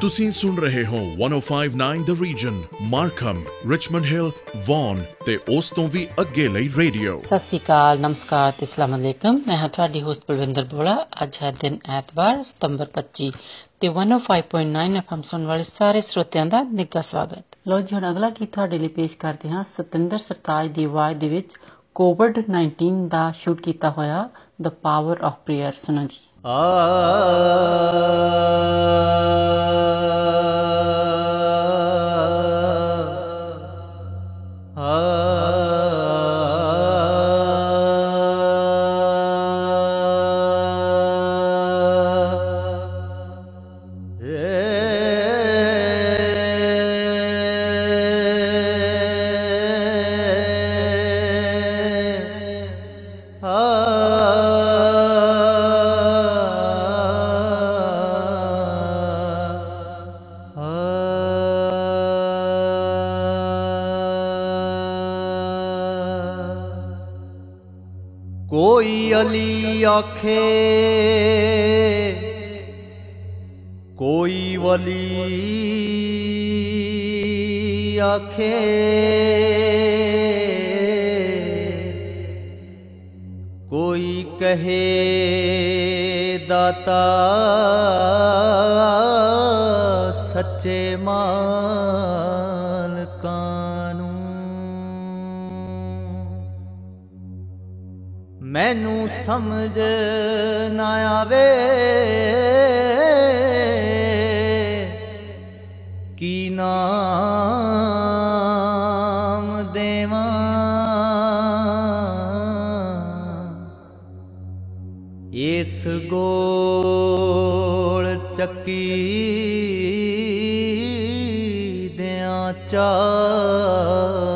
ਤੁਸੀਂ ਸੁਣ ਰਹੇ ਹੋ 1059 the region Markham Richmond Hill Vaughan ਤੇ ਉਸ ਤੋਂ ਵੀ ਅੱਗੇ ਲਈ ਰੇਡੀਓ। ਸਤਿ ਸ਼੍ਰੀ ਅਕਾਲ ਨਮਸਕਾਰ ਤੇ ਅਸਲਾਮ ਅਲੈਕਮ। ਮੈਂ ਹਾਂ ਤੁਹਾਡੀ ਹੋਸਟ ਬਲਵਿੰਦਰ ਬੋਲਾ। ਅੱਜ ਹੈ ਦਿਨ ਐਤਵਾਰ ਸਤੰਬਰ 25 ਤੇ 105.9 ਐਫਐਮ ਸੁਣਨ ਵਾਲੇ ਸਾਰੇ ਸਰੋਤਿਆਂ ਦਾ ਨਿੱਘਾ ਸਵਾਗਤ। ਲੋ ਜੀ ਹੁਣ ਅਗਲਾ ਗੀਤ ਤੁਹਾਡੇ ਲਈ ਪੇਸ਼ ਕਰਦੇ ਹਾਂ। ਸਤਿੰਦਰ ਸਰਤਾਜ ਦੀ ਆਵਾਜ਼ ਦੇ ਵਿੱਚ ਕੋਵਿਡ 19 ਦਾ ਸ਼ੂਟ ਕੀਤਾ ਹੋਇਆ ਦ ਪਾਵਰ ਆਫ ਪ੍ਰੇਅਰ ਸੁਣੋ ਜੀ। Ah. आखे कोई वली आखे। कोई कहे दाता सच्चे माँ। ਮੈਨੂੰ ਸਮਝ ਨਾ ਆਵੇ। ਕੀ ਨਾਮ ਦੇਵਾਂ? ਇਸ ਗੋਲ ਚੱਕੀ ਦਿਆਂ ਚਾਲਕਾਂ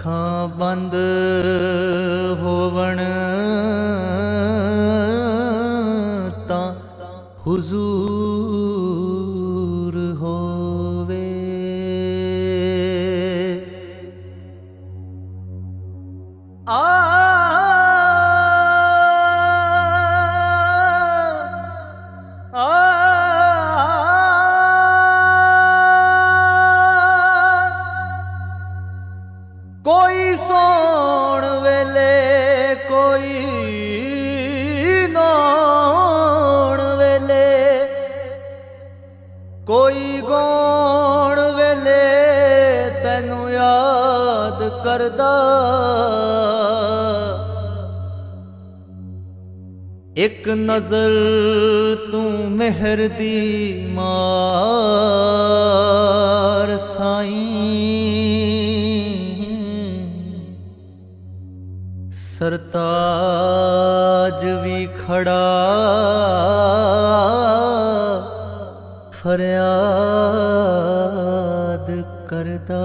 ਅੱਖਾਂ ਬੰਦ ਹੋਵਣ। ਕਰਦਾ। ਇੱਕ ਨਜ਼ਰ ਤੂੰ ਮਿਹਰ ਦੀ ਮਾਰ ਸਾਈਂ। ਸਰਤਾਜ ਵੀ ਖੜਾ। ਫਰਿਆਦ ਕਰਦਾ।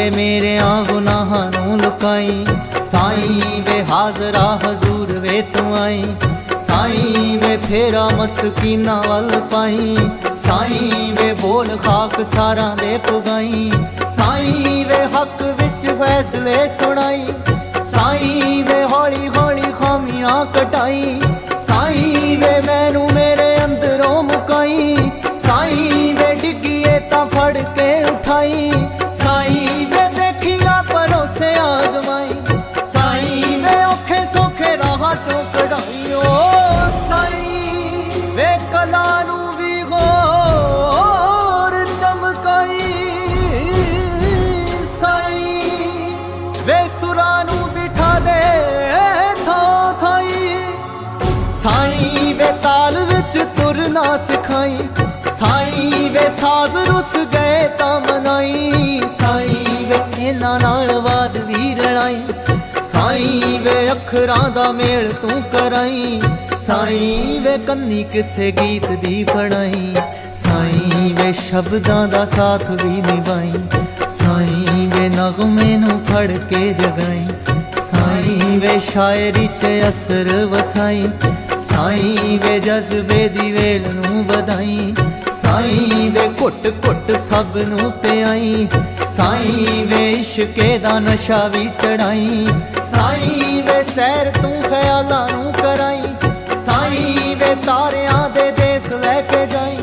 ਮੇਰਿਆਂ ਗੁਨਾਹਾਂ ਨੂੰ ਲੁਕਾਈ। ਸਾਈਂ ਵੇ ਹਾਜ਼ਰਾ ਹਜ਼ੂਰ ਵੇ ਤੂੰ ਆਈ। ਸਾਈਂ ਵੇ ਫੇਰਾ ਮਸਕੀਨਾ ਵੱਲ ਪਾਈ। ਸਾਈਂ ਵੇ ਬੋਲ ਖਾਕ ਸਾਰਾਂ ਦੇ ਪੁਗਾਈ। ਸਾਈਂ ਵੇ ਹੱਕ ਵਿੱਚ ਫੈਸਲੇ ਸੁਣਾਈ। ਸਾਈਂ ਵੇ ਹੌਲੀ ਹੌਲੀ ਖਾਮੀਆਂ ਕਟਾਈ। ਸਾਈਂ ਵੇ ਮੈਨੂੰ ਵੇ ਸਾਜ਼ ਰੁੱਸ ਗਏ ਤਾਂ ਮਨਾਈ। ਸਾਈ ਵੇ ਇਹਨਾਂ ਨਾਲ ਬਾਦ ਵੀ ਰਣਾਈ ਸਾਈ ਵੇ ਅੱਖਰਾਂ ਦਾ ਮੇਲ ਤੂੰ ਕਰਾਈ। ਸਾਈ ਵੇ ਕੰਨੀ ਕਿਸੇ ਗੀਤ ਦੀ ਫੜਾਈ। ਸਾਈ ਵੇ ਸ਼ਬਦਾਂ ਦਾ ਸਾਥ ਵੀ ਨਿਭਾਈ। ਸਾਈ ਵੇ ਨਗਮੇ ਨੂੰ ਫੜ ਕੇ ਜਗਾਈ। ਸਾਈ ਵੇ ਸ਼ਾਇਰੀ 'ਚ ਅਸਰ ਵਸਾਈ। ਸਾਈ ਵੇ ਜਜ਼ਬੇ ਦੀ ਵੇਲ ਨੂੰ ਵਧਾਈ। ਸਾਈ ਵੇ ਘੁੱਟ ਘੁੱਟ ਸਭ ਨੂੰ ਪਿਆਈ। ਸਾਈ ਵੇ ਇਸ਼ਕੇ ਦਾ ਨਸ਼ਾ ਵੀ ਚੜਾਈ। ਸਾਈ ਵੇ ਸੈਰ ਤੂੰ ਖਿਆਲਾਂ ਨੂੰ ਕਰਾਈ। ਸਾਈ ਵੇ ਤਾਰਿਆਂ ਦੇ ਦੇਸ ਲੈ ਕੇ ਜਾਈ।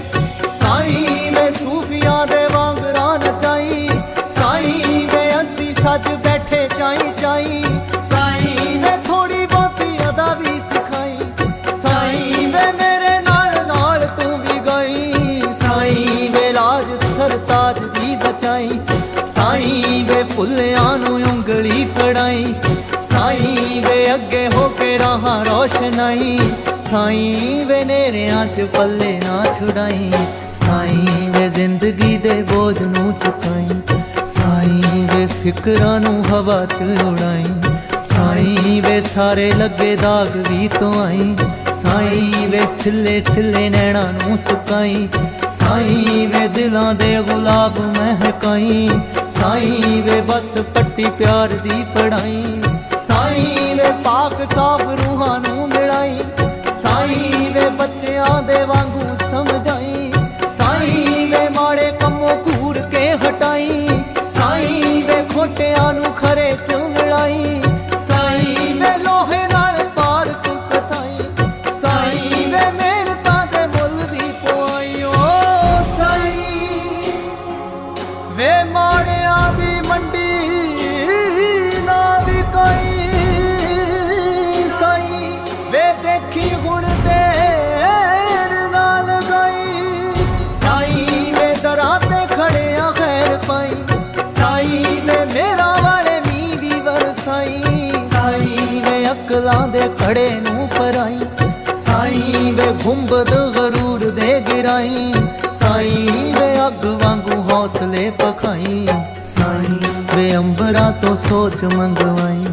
ਰੋਸ਼ਨਾਈ ਸਾਈ ਵੇ ਨੇਰਿਆਂ ਚ ਪੱਲੇ ਨਾ ਛੁਡਾਈ। ਸਾਈ ਵੇ ਜ਼ਿੰਦਗੀ ਦੇ ਬੋਝ ਨੂੰ ਚੁਕਾਈ। ਸਾਈ ਵੇ ਫਿਕਰਾਂ ਨੂੰ ਹਵਾ ਚ ਉਡਾਈ। ਸਾਈ ਵੇ ਸਾਰੇ ਲੱਗੇ ਦਾਗ ਵੀ ਤੋਂ ਆਈ। ਸਾਈ ਵੇ ਸਿੱਲੇ ਸਿੱਲੇ ਨੈਣਾ ਨੂੰ ਸੁਕਾਈ। ਸਾਈ ਵੇ ਦਿਲਾਂ ਦੇ ਗੁਲਾਬ ਮਹਿਕਾਈ ਸਾਈ ਵੇ ਬਸ ਪੱਟੀ ਪਿਆਰ ਦੀ ਪੜਾਈ। ਸਾਈ ਵੇ ਪਾਕ ਸਾਫ਼ ਅਕਲਾਂ ਦੇ ਖੜੇ ਨੂੰ ਪਰਾਈ। ਸਾਈ ਵੇ ਗੁੰਬਦ ਗਰੂਰ ਦੇ ਗਿਰਾਈ। ਸਾਈ ਵੇ ਅੱਗ ਵਾਂਗੂ ਹੌਸਲੇ ਪਖਾਈ। ਸਾਈ ਵੇ ਅੰਬਰਾਂ ਤੋਂ ਸੋਚ ਮੰਗਵਾਈ।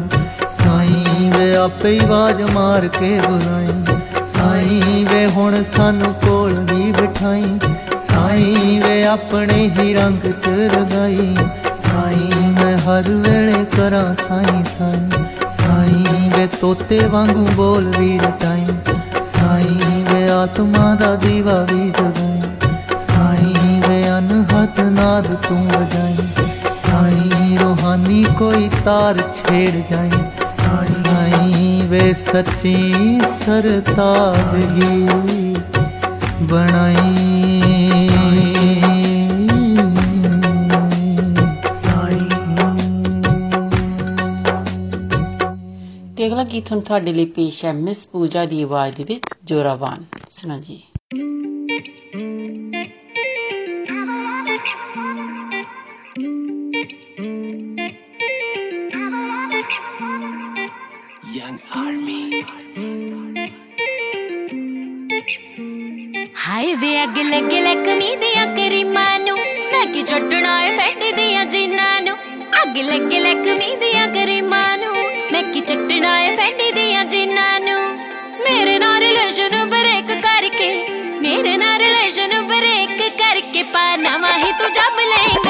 ਸਾਈ ਵੇ ਆਪੇ ਹੀ ਆਵਾਜ਼ ਮਾਰ ਕੇ ਬੁਲਾਈ। ਸਾਈ ਵੇ ਹੁਣ ਸਾਨੂੰ ਕੋਲ ਵੀ ਬਿਠਾਈ। ਸਾਈ ਵੇ ਆਪਣੇ ਹੀ ਰੰਗ ਚ ਰਗਾਈ। ਸਾਈ ਮੈਂ ਹਰ ਵੇਲੇ ਕਰਾਂ ਸਾਈ ਸਾਈ। ਸਾਈ ਵੇ ਤੋਤੇ ਵਾਂਗੂ ਬੋਲ ਵੀ ਰਟਾਈ ਸਾਈ ਵੇ ਆਤਮਾ ਦਾ ਦੀਵਾ ਵੀ ਜਗਾਈ ਸਾਈ ਵੇ ਅਨਹਦ ਨਾਦ ਤੂੰ ਵਜਾਈ। ਸਾਈ ਰੋਹਾਨੀ ਕੋਈ ਤਾਰ ਛੇੜ ਜਾਈ। ਸਾਈ ਵੇ ਸੱਚੀ ਸਰਤਾਜਗੀ ਤੇ ਅਗਲਾ ਗੀਤ ਹੁਣ ਤੁਹਾਡੇ ਲਈ ਪੇਸ਼ ਹੈ ਮਿਸ ਪੂਜਾ ਦੀ ਆਵਾਜ਼ ਦੇ ਵਿੱਚ ਜੋਰਾਵਾਨ ਸੁਣੋ ਜੀ ਹਾਏ ਵੇ ਅੱਗ ਲੱਗੇ ਲੈ ਕਮੀਦੀਆਂ ਕਰੀਮਾਂ ਨੂੰ ਮੈਂ ਕੀ ਛੱਡਣਾ ਏ ਫੈਂਡ ਦੀਆਂ ਜਿੰਨਾਂ ਨੂੰ ਅੱਗ ਲੱਗੇ ਲੈ ਕਮੀਦੀਆਂ ਕਰੀਮਾਂ ਨੂੰ ਮੈਂ ਕੀ ਛੱਡਣਾ ਏ ਫੈਂਡ ਦੀਆਂ ਜਿੰਨਾਂ ਨੂੰ ਮੇਰੇ ਨਾਲ ਰਿਲੇਸ਼ਨ ਬ੍ਰੇਕ ਕਰਕੇ ਮੇਰੇ ਨਾਲ ਰਿਲੇਸ਼ਨ ਬ੍ਰੇਕ ਕਰਕੇ ਪਾਣਾ ਵਾਹੀ ਤੂੰ ਜੱਬ ਲੇਗਾ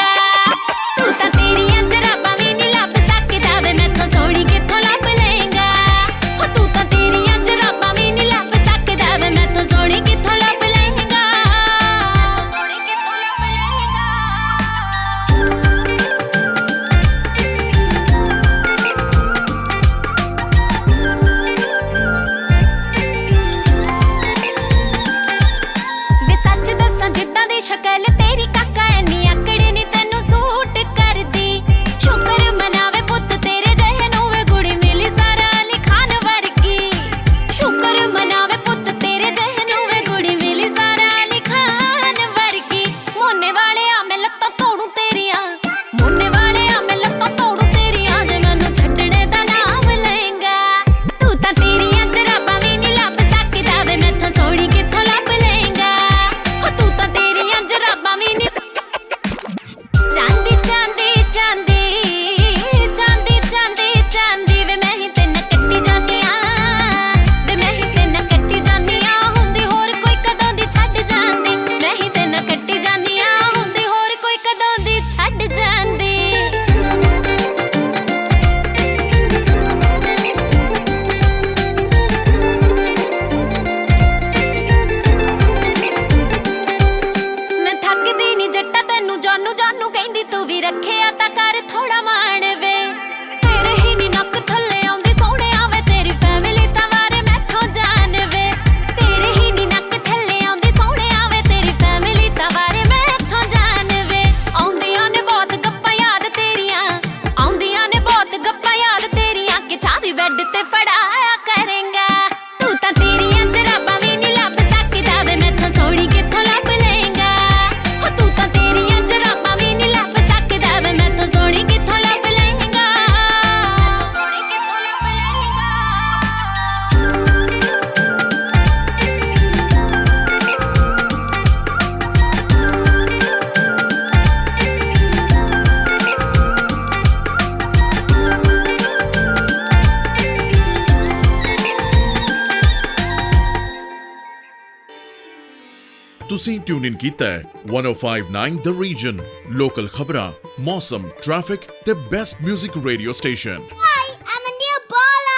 ਕੀਤਾ ਹੈ 1059 ਦ ਰੀਜਨ ਲੋਕਲ ਖਬਰਾਂ ਮੌਸਮ ਟ੍ਰੈਫਿਕ ਤੇ best 뮤직 radio station Hi, I'm Anil Bala.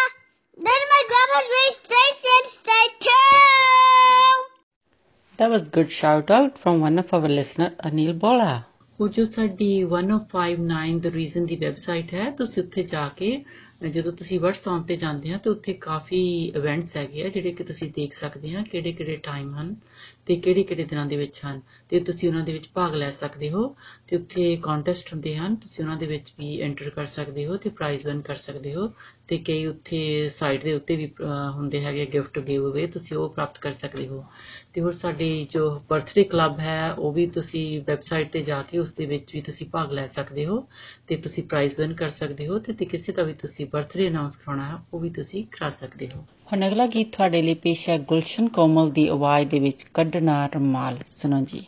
Then my grandma's race station, stay tuned. That was good shout out from one of our listener Anil Bola. ਉਹ ਜੋ ਸਾਡੀ 1059 the reason ਦੀ ਵੈਬਸਾਈਟ ਹੈ ਤੁਸੀਂ ਉੱਥੇ ਜਾ ਕੇ ਜਦੋਂ ਤੁਸੀਂ WhatsApp ਤੇ ਜਾਂਦੇ ਆ ਤਾਂ ਉੱਥੇ ਕਾਫੀ ਇਵੈਂਟਸ ਹੈਗੇ ਆ ਜਿਹੜੇ ਕਿ ਤੁਸੀਂ ਦੇਖ ਸਕਦੇ ਆ ਕਿਹੜੇ ਕਿਹੜੇ ਟਾਈਮ ਹਨ ਤੇ ਕਿਹੜੇ ਕਿਹੜੇ ਦਿਨਾਂ ਦੇ ਵਿੱਚ ਹਨ? ਤੇ ਤੁਸੀਂ ਉਹਨਾਂ ਦੇ ਵਿੱਚ ਭਾਗ ਲੈ ਸਕਦੇ ਹੋ। ਤੇ ਉੱਥੇ ਕੰਟੈਸਟ ਹੁੰਦੇ ਹਨ। ਤੁਸੀਂ ਉਹਨਾਂ ਦੇ ਵਿੱਚ ਵੀ ਐਂਟਰ ਕਰ ਸਕਦੇ ਹੋ ਤੇ ਪ੍ਰਾਈਜ਼ ਵਿਨ ਕਰ ਸਕਦੇ ਹੋ। ਤੇ ਕਈ ਉੱਥੇ ਸਾਈਟ ਦੇ ਉੱਤੇ ਵੀ ਅਹ, ਹੁੰਦੇ ਹੈਗੇ ਗਿਫਟ ਗਿਵ ਅਵੇ ਤੁਸੀਂ ਉਹ ਪ੍ਰਾਪਤ ਕਰ ਸਕਦੇ ਹੋ। ਤੇ ਹੋਰ ਸਾਡੀ ਜੋ ਬਰਥਡੇ ਕਲੱਬ ਹੈ ਉਹ ਵੀ ਤੁਸੀਂ ਵੈਬਸਾਈਟ ਤੇ ਜਾ ਕੇ ਉਸ ਦੇ ਵਿੱਚ ਵੀ ਤੁਸੀਂ ਭਾਗ ਲੈ ਸਕਦੇ ਹੋ ਤੇ ਤੁਸੀਂ ਪ੍ਰਾਈਜ਼ ਵਿਨ ਕਰ ਸਕਦੇ ਹੋ ਤੇ ਤੇ ਕਿਸੇ ਦਾ ਵੀ ਤੁਸੀਂ ਬਰਥਡੇ ਅਨਾਉਂਸ ਕਰਾਉਣਾ ਹੈ ਉਹ ਵੀ ਤੁਸੀਂ ਕਰਾ ਸਕਦੇ ਹੋ। ਹੁਣ ਅਗਲਾ ਗੀਤ ਤੁਹਾਡੇ ਲਈ ਪੇਸ਼ ਹੈ ਗੁਲਸ਼ਨ ਕੋਮਲ ਦੀ ਆਵਾਜ਼ ਦੇ ਵਿੱਚ ਕੱਢਣਾ ਰਮਾਲ। ਸੁਣੋ ਜੀ।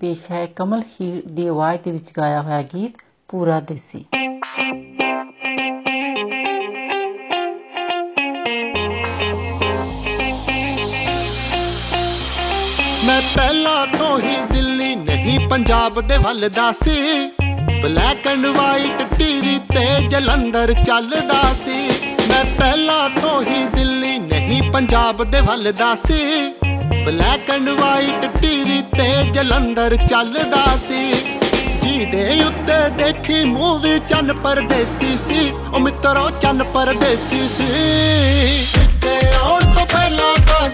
ਪੇਸ਼ ਹੈ ਕਮਲ ਹੀਰ ਦੀ ਆਵਾਜ਼ ਦੇ ਵਿੱਚ ਗਾਇਆ ਹੋਇਆ ਗੀਤ ਪੂਰਾ ਦੇਸੀ। ਮੈਂ ਪਹਿਲਾਂ ਤੋਂ ਹੀ ਦਿੱਲੀ ਨਹੀਂ, ਪੰਜਾਬ ਦੇ ਵੱਲ ਦਾ ਸੀ। ਬਲੈਕ ਐਂਡ ਵਾਈਟ ਟੀਵੀ ਤੇ ਜਲੰਧਰ ਚੱਲਦਾ ਸੀ। ਮੈਂ ਪਹਿਲਾਂ ਤੋਂ ਹੀ ਦਿੱਲੀ ਨਹੀਂ, ਪੰਜਾਬ ਦੇ ਵੱਲ ਦਾ ਸੀ। ਬਲੈਕ ਐਂਡ ਵਾਈਟ ਟੀਵੀ ਤੇ ਜਲੰਧਰ ਚੱਲਦਾ ਸੀ। ਜੀ ਟੀਵੀ ਦੇ ਉੱਤੇ ਦੇਖੀ ਮੂਵੀ ਚੰਨ ਪਰਦੇਸੀ ਸੀ। ਉਹ ਮਿੱਤਰੋ ਚੰਨ ਪਰਦੇਸੀ ਸੀ। ਤੇ ਆਉਣ ਤੋਂ ਪਹਿਲਾਂ ਤਾਂ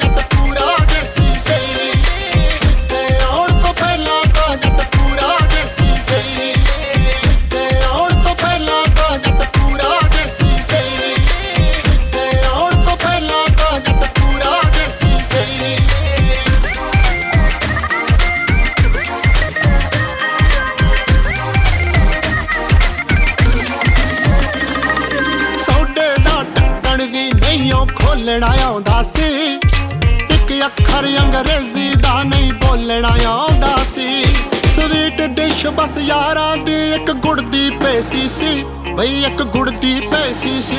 ਬਈ ਇੱਕ ਗੁੜ ਦੀ ਪੇਸੀ ਸੀ।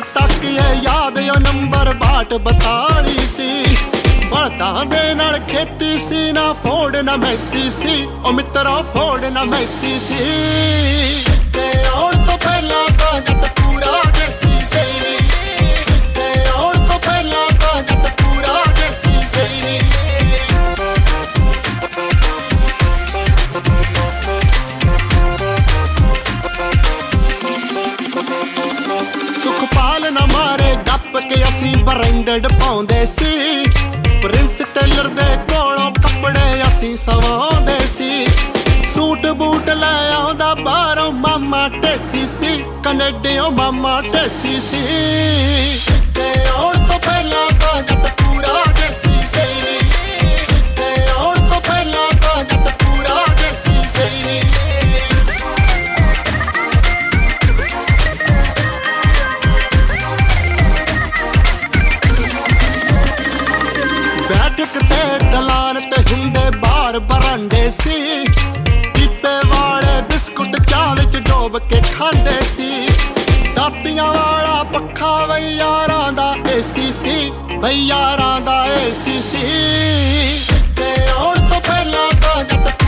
ਅਜੇ ਤੱਕ ਇਹ ਯਾਦ ਉਹ ਨੰਬਰ ਬਾਟ ਬਤਾਲੀ ਸੀ। ਬਲਦਾਂ ਦੇ ਨਾਲ ਖੇਤੀ ਸੀ, ਨਾ ਫੋੜ, ਨਾ ਮੈਸੀ ਸੀ। ਉਹ ਮਿੱਤਰਾ, ਫੋੜ, ਨਾ ਮੈਸੀ ਸੀ। ਤੇ ਆਉਣ ਤੋਂ ਪਹਿਲਾਂ ਤਾਂ ਜੱਟ ਪਾਉਂਦੇ ਸੀ। ਪ੍ਰਿੰਸ ਟੇਲਰ ਦੇ ਕੋਲੋਂ ਕੱਪੜੇ ਅਸੀਂ ਸਵਾਉਂਦੇ ਸੀ। ਸੂਟ ਬੂਟ ਲੈ ਆਉਂਦਾ ਬਾਹਰੋਂ ਮਾਮਾ ਟੇਸੀ ਸੀ, ਕੈਨੇਡੀਓ ਮਾਮਾ ਟੇਸੀ ਸੀ। ਤੇ ਆਉਣ ਤੋਂ ਪਹਿਲਾਂ ਤਾਂ ਜੱਟ ਏਸੀਸੀ ਬਈ ਯਾਰਾਂ ਦਾ ਏਸੀਸੀ ਕਿੱਥੇ ਆਉਣ ਤੋਂ ਪਹਿਲਾਂ ਤਾਂ ਜੱਟ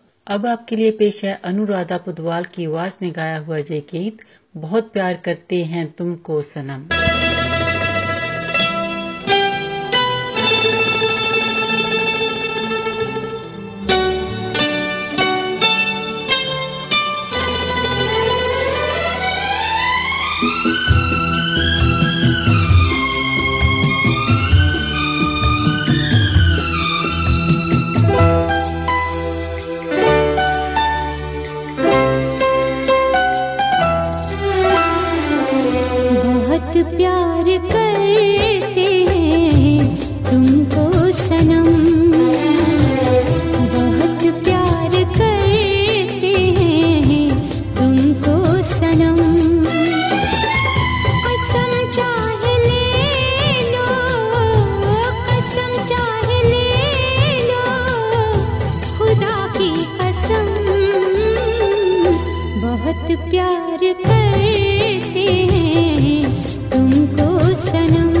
अब आपके लिए पेश है अनुराधा पुदवाल की आवाज़ में गाया हुआ जय गीत, बहुत प्यार करते हैं तुमको सनम। लो करते हैं। तुमको बहुत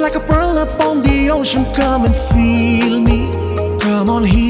Like a pearl upon the ocean. Come and feel me. Come on, heal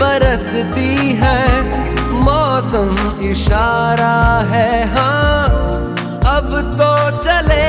बरसती है। मौसम इशारा है हाँ। अब तो चले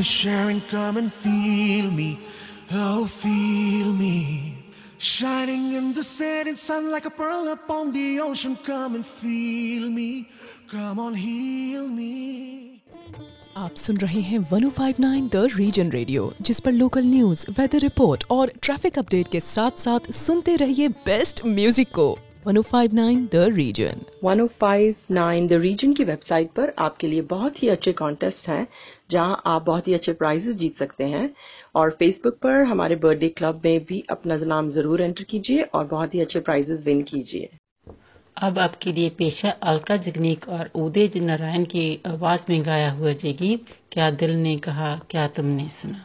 we're sharing. Come and feel me, oh, feel me. Shining in the setting sun like a pearl upon the ocean. Come and feel me, come on, heal me. आप सुन रहे हैं 1059 द रीजन रेडियो जिस पर local news weather report और traffic update के साथ साथ सुनते रहिए बेस्ट म्यूज़िक को 1059 द रीजन 1059 द रीजन की वेबसाइट पर आपके लिए बहुत ही अच्छे कॉन्टेस्ट हैं जहाँ आप बहुत ही अच्छे प्राइजेस जीत सकते हैं। और फेसबुक पर हमारे बर्थडे क्लब में भी अपना नाम ज़रूर एंटर कीजिए और बहुत ही अच्छे प्राइजेस विन कीजिए। अब आपके लिए पेशा अलका जगनीक और उदय नारायण की आवाज़ में गाया हुआ ये गीत क्या दिल ने कहा, क्या तुमने सुना?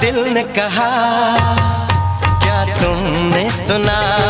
दिल ने कहा क्या तुमने सुना?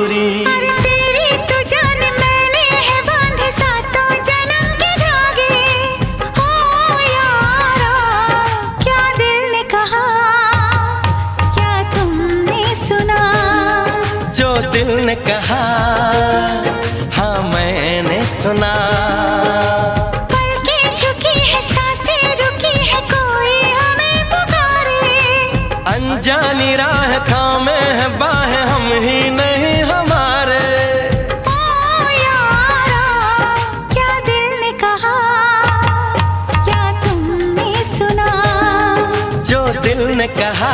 ने हाँ मैंने सुना। पलकें है साँसें रुकी है कोई अनजानी राह थामे है बाहें हम ही नहीं हमारे। ओ यारा क्या दिल ने कहा क्या तुमने सुना? जो दिल ने कहा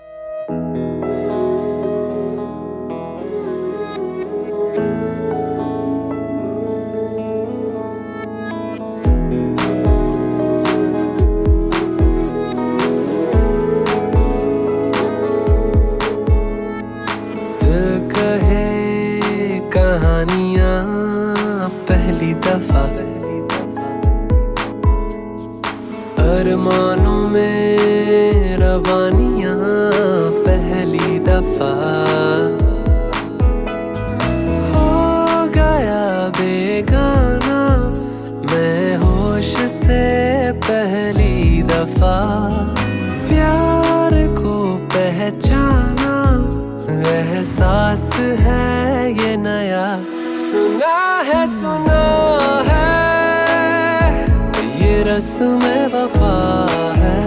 अरमानों में रवानियाँ, पहली दफ़ा। हो गया बेगाना, मैं होश से पहली दफ़ा। प्यार को पहचाना, एहसास है ये नया। सुना है सुना है, ये रस्म है।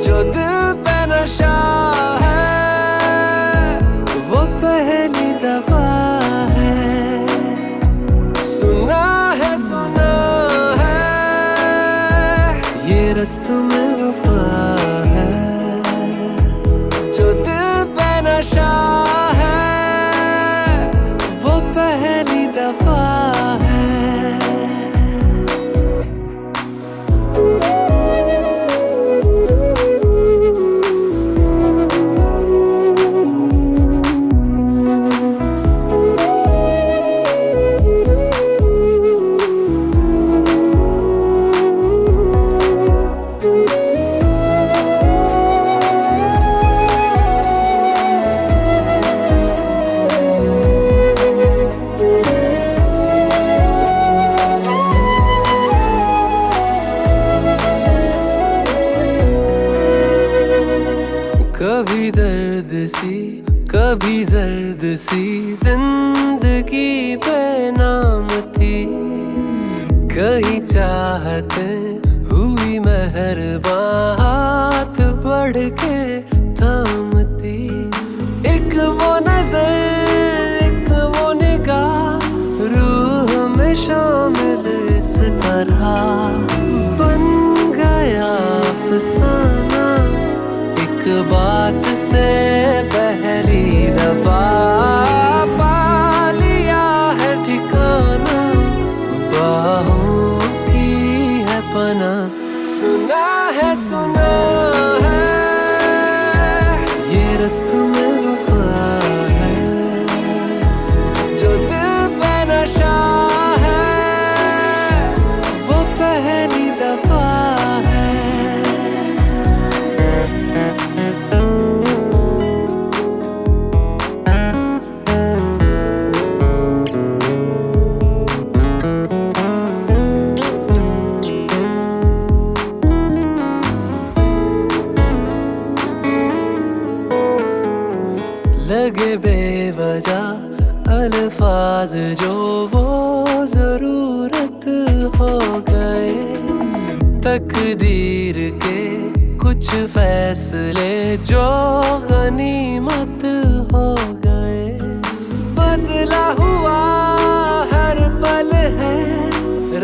जो दिल है वो पहली दफ़ा है। सुना है सुना है ये रस्म एक वो नज़र, एक वो निगाह। रूह में शामिल इस तरह। बन गया फसाना एक बात से पहली दफ़ा लिया है ठिकाना। बाहों की है पना फैसले जो गनीमत हो गए। बदला हुआ हर पल है,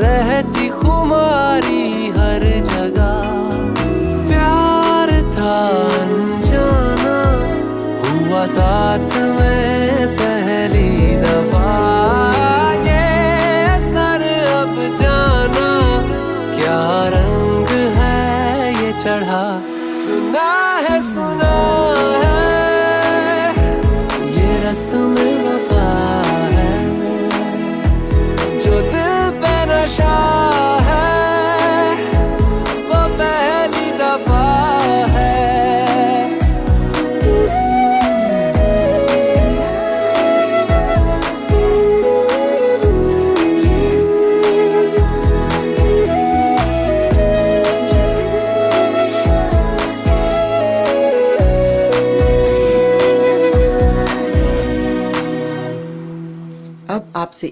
रहती खुमारी हर जगह। प्यार था जाना हुआ साथ में shot.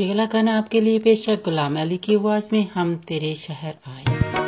ये खाना आपके लिए पेश गुलाम अली की आवाज़ में हम तेरे शहर आए।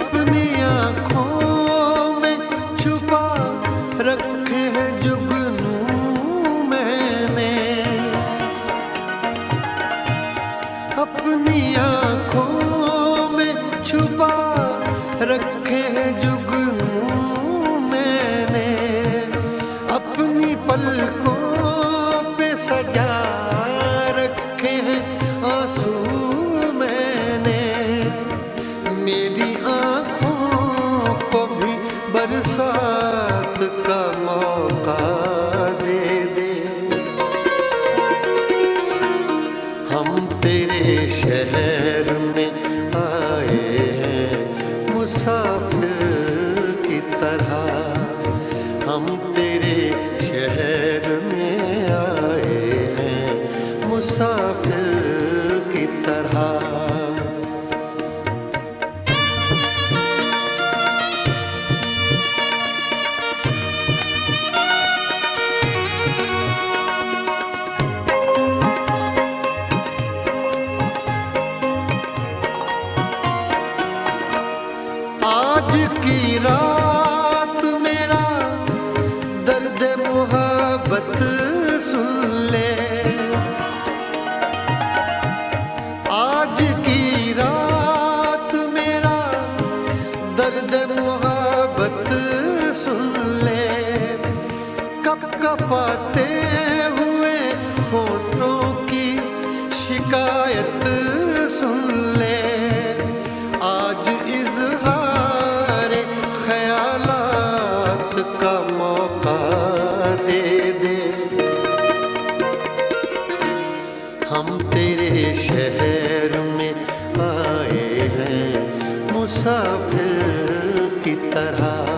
अपने आंखों मुसाफिर की तरह।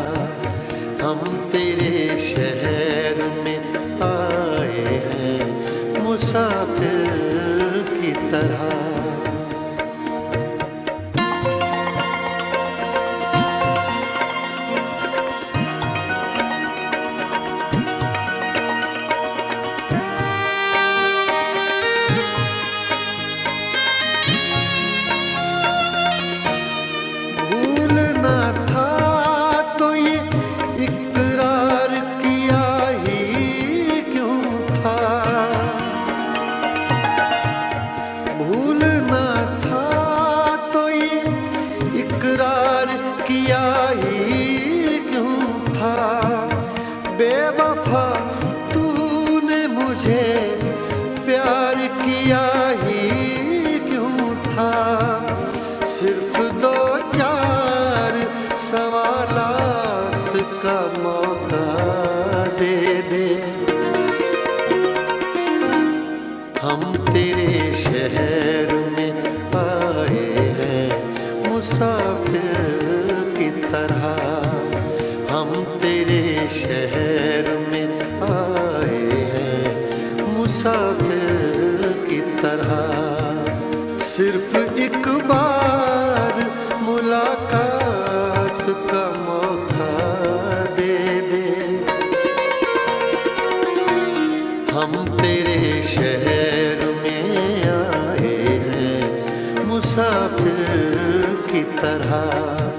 की तरह।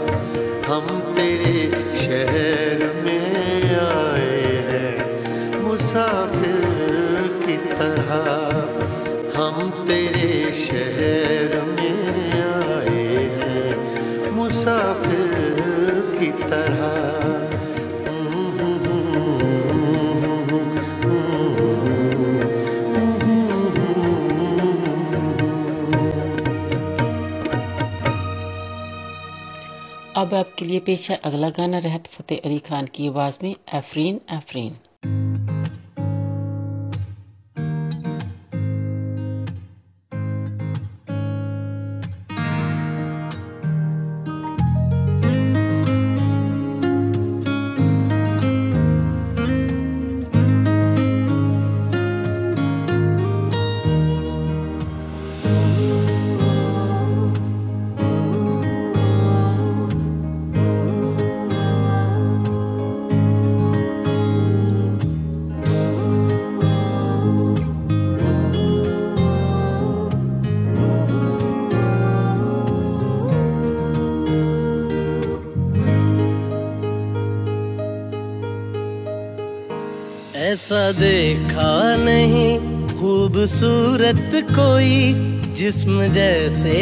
अब आपके लिए पेश है अगला गाना रहत फतेह अली खान की आवाज़ में, एफरीन एफरीन। खूबसूरत कोई, जिस्म जैसे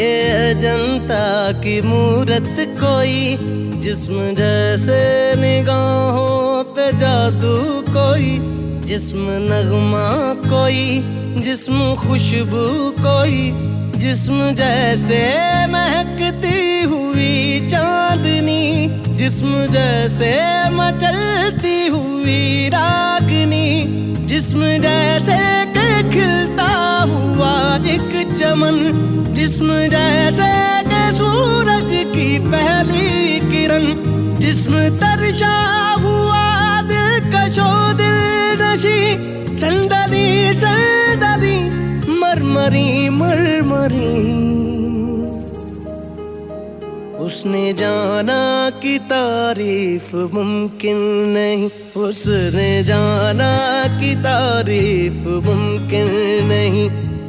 अजंता की मूरत कोई, जिस्म जैसे निगाहों पे जादू कोई, जिस्म नगमा कोई, जिस्म खुशबू कोई, जिस्म जैसे महकती हुई चांदनी, जिस्म जैसे मचलती हुई रागनी, जिस्म जैसे चमन जिस्म जैसे के सूरज की पहली किरण। जिस्म तरशा हुआ दिल कशो दिल नशी। संदली संदली मरमरी मरमरी। उसने जाना कि तारीफ़ मुमकिन नहीं। उसने जाना कि तारीफ़ मुमकिन नहीं।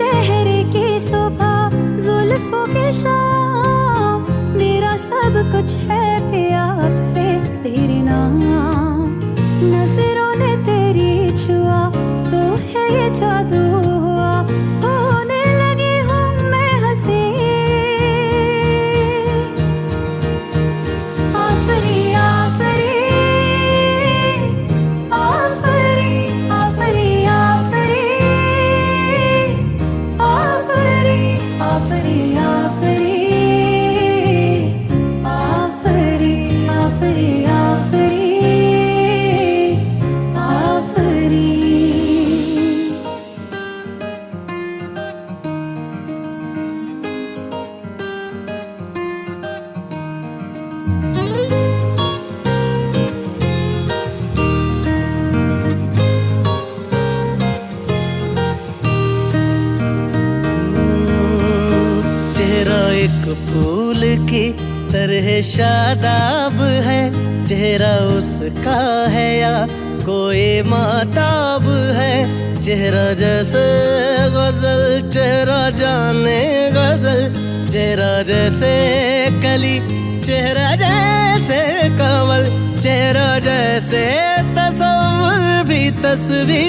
चेहरे की जुल्फों के शाम। मेरा सब कुछ है आपसे, तेरे नाम। नज़रों ने तेरी छुआ तो है ये जादू। तस्वीर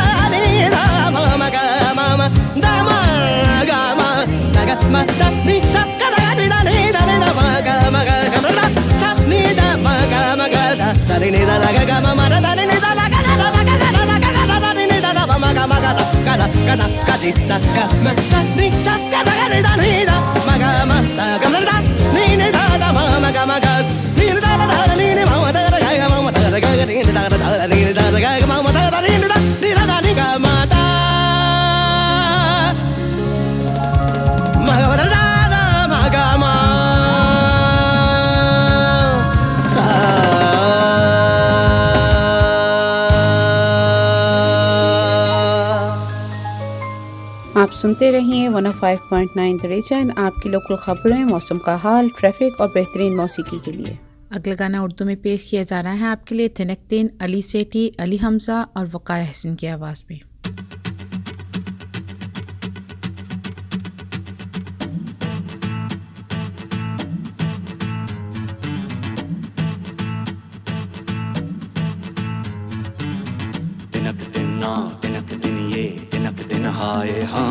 ga ma ma da ma ga ma da da ni sa ga da ni da ni da ni da ma ga ma ga ga da sa ni da ma ga ma ga da da ni ni da da ga ga ma ma da da ni ni da da ga da da ga da da ga da da da ni ni da da ma ga ma ga da ga da ga da ga di da ga ma da ni sa ga da ga ni da ni da ma ga ma da ga da da ni ni da da ma ma ga ma ga ni ni da da da ni ni ma ma da da ga ga ma ma da da ga ga ni ni da da da ni ni da da ga ga ma ma da da ni ni da आप सुनते रहिए 105.9 the reason आपकी local खबरें मौसम का हाल traffic और बेहतरीन मौसीकी के लिए। अगला गाना उर्दू में पेश किया जा रहा है आपके लिए थिनकतीन अली सेठी अली हमजा और वकार हसन की आवाज़ में। तिनक दिन ना तिनक दिन ये तिनक दिन हाय हम